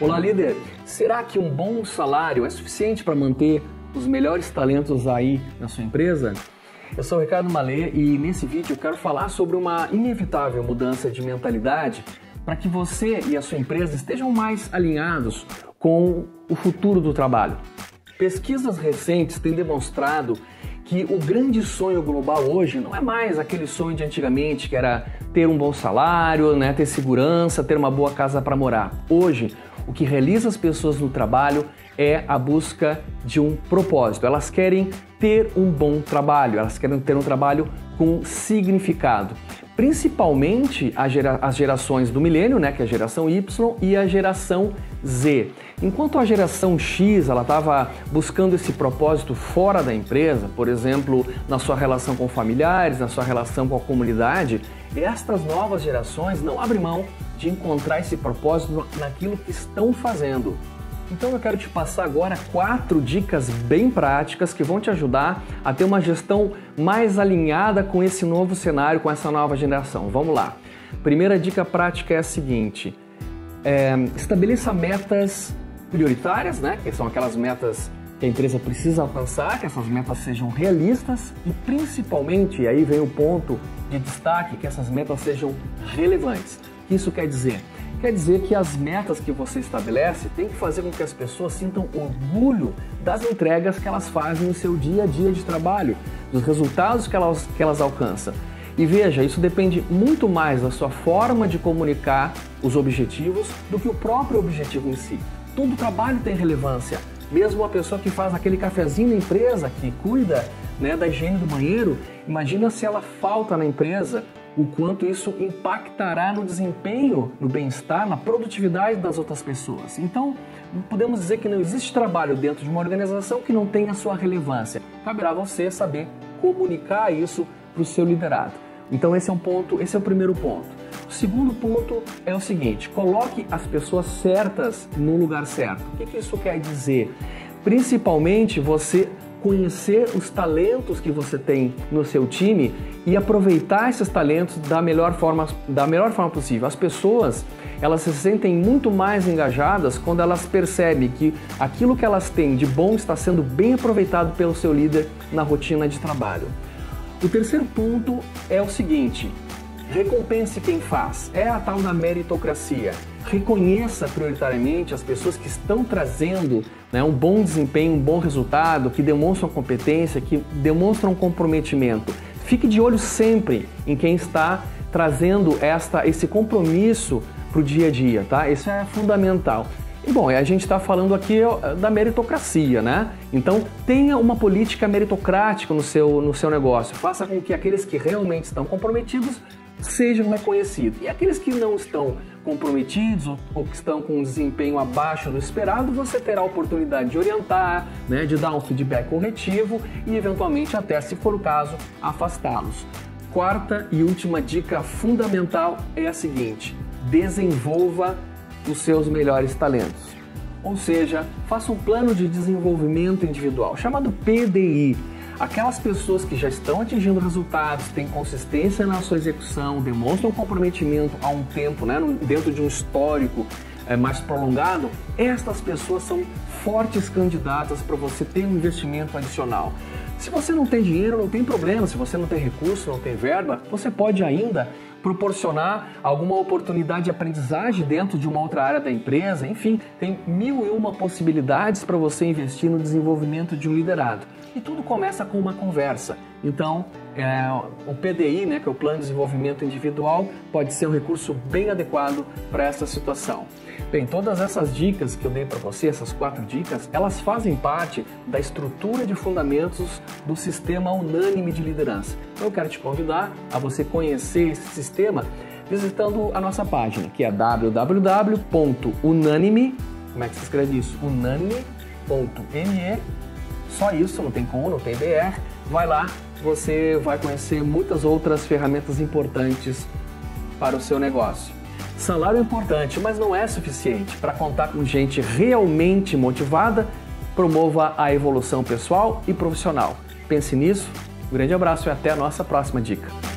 Olá, líder! Será que um bom salário é suficiente para manter os melhores talentos aí na sua empresa? Eu sou o Ricardo Malê e nesse vídeo eu quero falar sobre uma inevitável mudança de mentalidade para que você e a sua empresa estejam mais alinhados com o futuro do trabalho. Pesquisas recentes têm demonstrado que o grande sonho global hoje não é mais aquele sonho de antigamente, que era ter um bom salário, né, ter segurança, ter uma boa casa para morar. Hoje, o que realiza as pessoas no trabalho é a busca de um propósito. Elas querem ter um bom trabalho, elas querem ter um trabalho com significado principalmente gera, as gerações do milênio, né, que é a geração Y, e a geração Z. Enquanto a geração X ela estava buscando esse propósito fora da empresa, por exemplo, na sua relação com familiares, na sua relação com a comunidade, estas novas gerações não abrem mão de encontrar esse propósito naquilo que estão fazendo. Então eu quero te passar agora quatro dicas bem práticas que vão te ajudar a ter uma gestão mais alinhada com esse novo cenário, com essa nova geração. Vamos lá. Primeira dica prática é a seguinte: é, estabeleça metas prioritárias, né? Que são aquelas metas que a empresa precisa alcançar, que essas metas sejam realistas e principalmente, e aí vem o ponto de destaque, que essas metas sejam relevantes. O que isso quer dizer? Quer dizer que as metas que você estabelece tem que fazer com que as pessoas sintam orgulho das entregas que elas fazem no seu dia a dia de trabalho, dos resultados que elas, que elas alcançam. E veja, isso depende muito mais da sua forma de comunicar os objetivos do que o próprio objetivo em si. Todo trabalho tem relevância. Mesmo a pessoa que faz aquele cafezinho na empresa, que cuida né, da higiene do banheiro, imagina se ela falta na empresa o quanto isso impactará no desempenho, no bem-estar, na produtividade das outras pessoas. Então, podemos dizer que não existe trabalho dentro de uma organização que não tenha sua relevância. Caberá você saber comunicar isso para o seu liderado. Então, esse é um ponto, esse é o primeiro ponto. O segundo ponto é o seguinte: coloque as pessoas certas no lugar certo. O que, que isso quer dizer? Principalmente você conhecer os talentos que você tem no seu time e aproveitar esses talentos da melhor forma, da melhor forma possível. As pessoas elas se sentem muito mais engajadas quando elas percebem que aquilo que elas têm de bom está sendo bem aproveitado pelo seu líder na rotina de trabalho. O terceiro ponto é o seguinte: recompense quem faz. É a tal da meritocracia reconheça prioritariamente as pessoas que estão trazendo né, um bom desempenho, um bom resultado, que demonstram competência, que demonstram comprometimento. Fique de olho sempre em quem está trazendo esta, esse compromisso para o dia a dia, tá? Isso é fundamental. E bom, a gente está falando aqui da meritocracia, né? Então tenha uma política meritocrática no seu, no seu negócio. Faça com que aqueles que realmente estão comprometidos sejam reconhecidos. E aqueles que não estão comprometidos ou que estão com um desempenho abaixo do esperado, você terá a oportunidade de orientar, né, de dar um feedback corretivo e eventualmente até, se for o caso, afastá-los. Quarta e última dica fundamental é a seguinte: desenvolva os seus melhores talentos. Ou seja, faça um plano de desenvolvimento individual, chamado PDI Aquelas pessoas que já estão atingindo resultados, têm consistência na sua execução, demonstram comprometimento há um tempo, né, dentro de um histórico é, mais prolongado, estas pessoas são fortes candidatas para você ter um investimento adicional. Se você não tem dinheiro, não tem problema. Se você não tem recurso, não tem verba, você pode ainda proporcionar alguma oportunidade de aprendizagem dentro de uma outra área da empresa. Enfim, tem mil e uma possibilidades para você investir no desenvolvimento de um liderado. E tudo começa com uma conversa. Então, é, o PDI, né, que é o Plano de Desenvolvimento Individual, pode ser um recurso bem adequado para essa situação. Bem, todas essas dicas que eu dei para você, essas quatro dicas, elas fazem parte da estrutura de fundamentos do sistema unânime de liderança. Então, eu quero te convidar a você conhecer esse sistema visitando a nossa página, que é www.unanime, como é que se escreve isso? Só isso, não tem com, não tem BR. Vai lá, você vai conhecer muitas outras ferramentas importantes para o seu negócio. Salário é importante, mas não é suficiente. Para contar com gente realmente motivada, promova a evolução pessoal e profissional. Pense nisso. Um grande abraço e até a nossa próxima dica.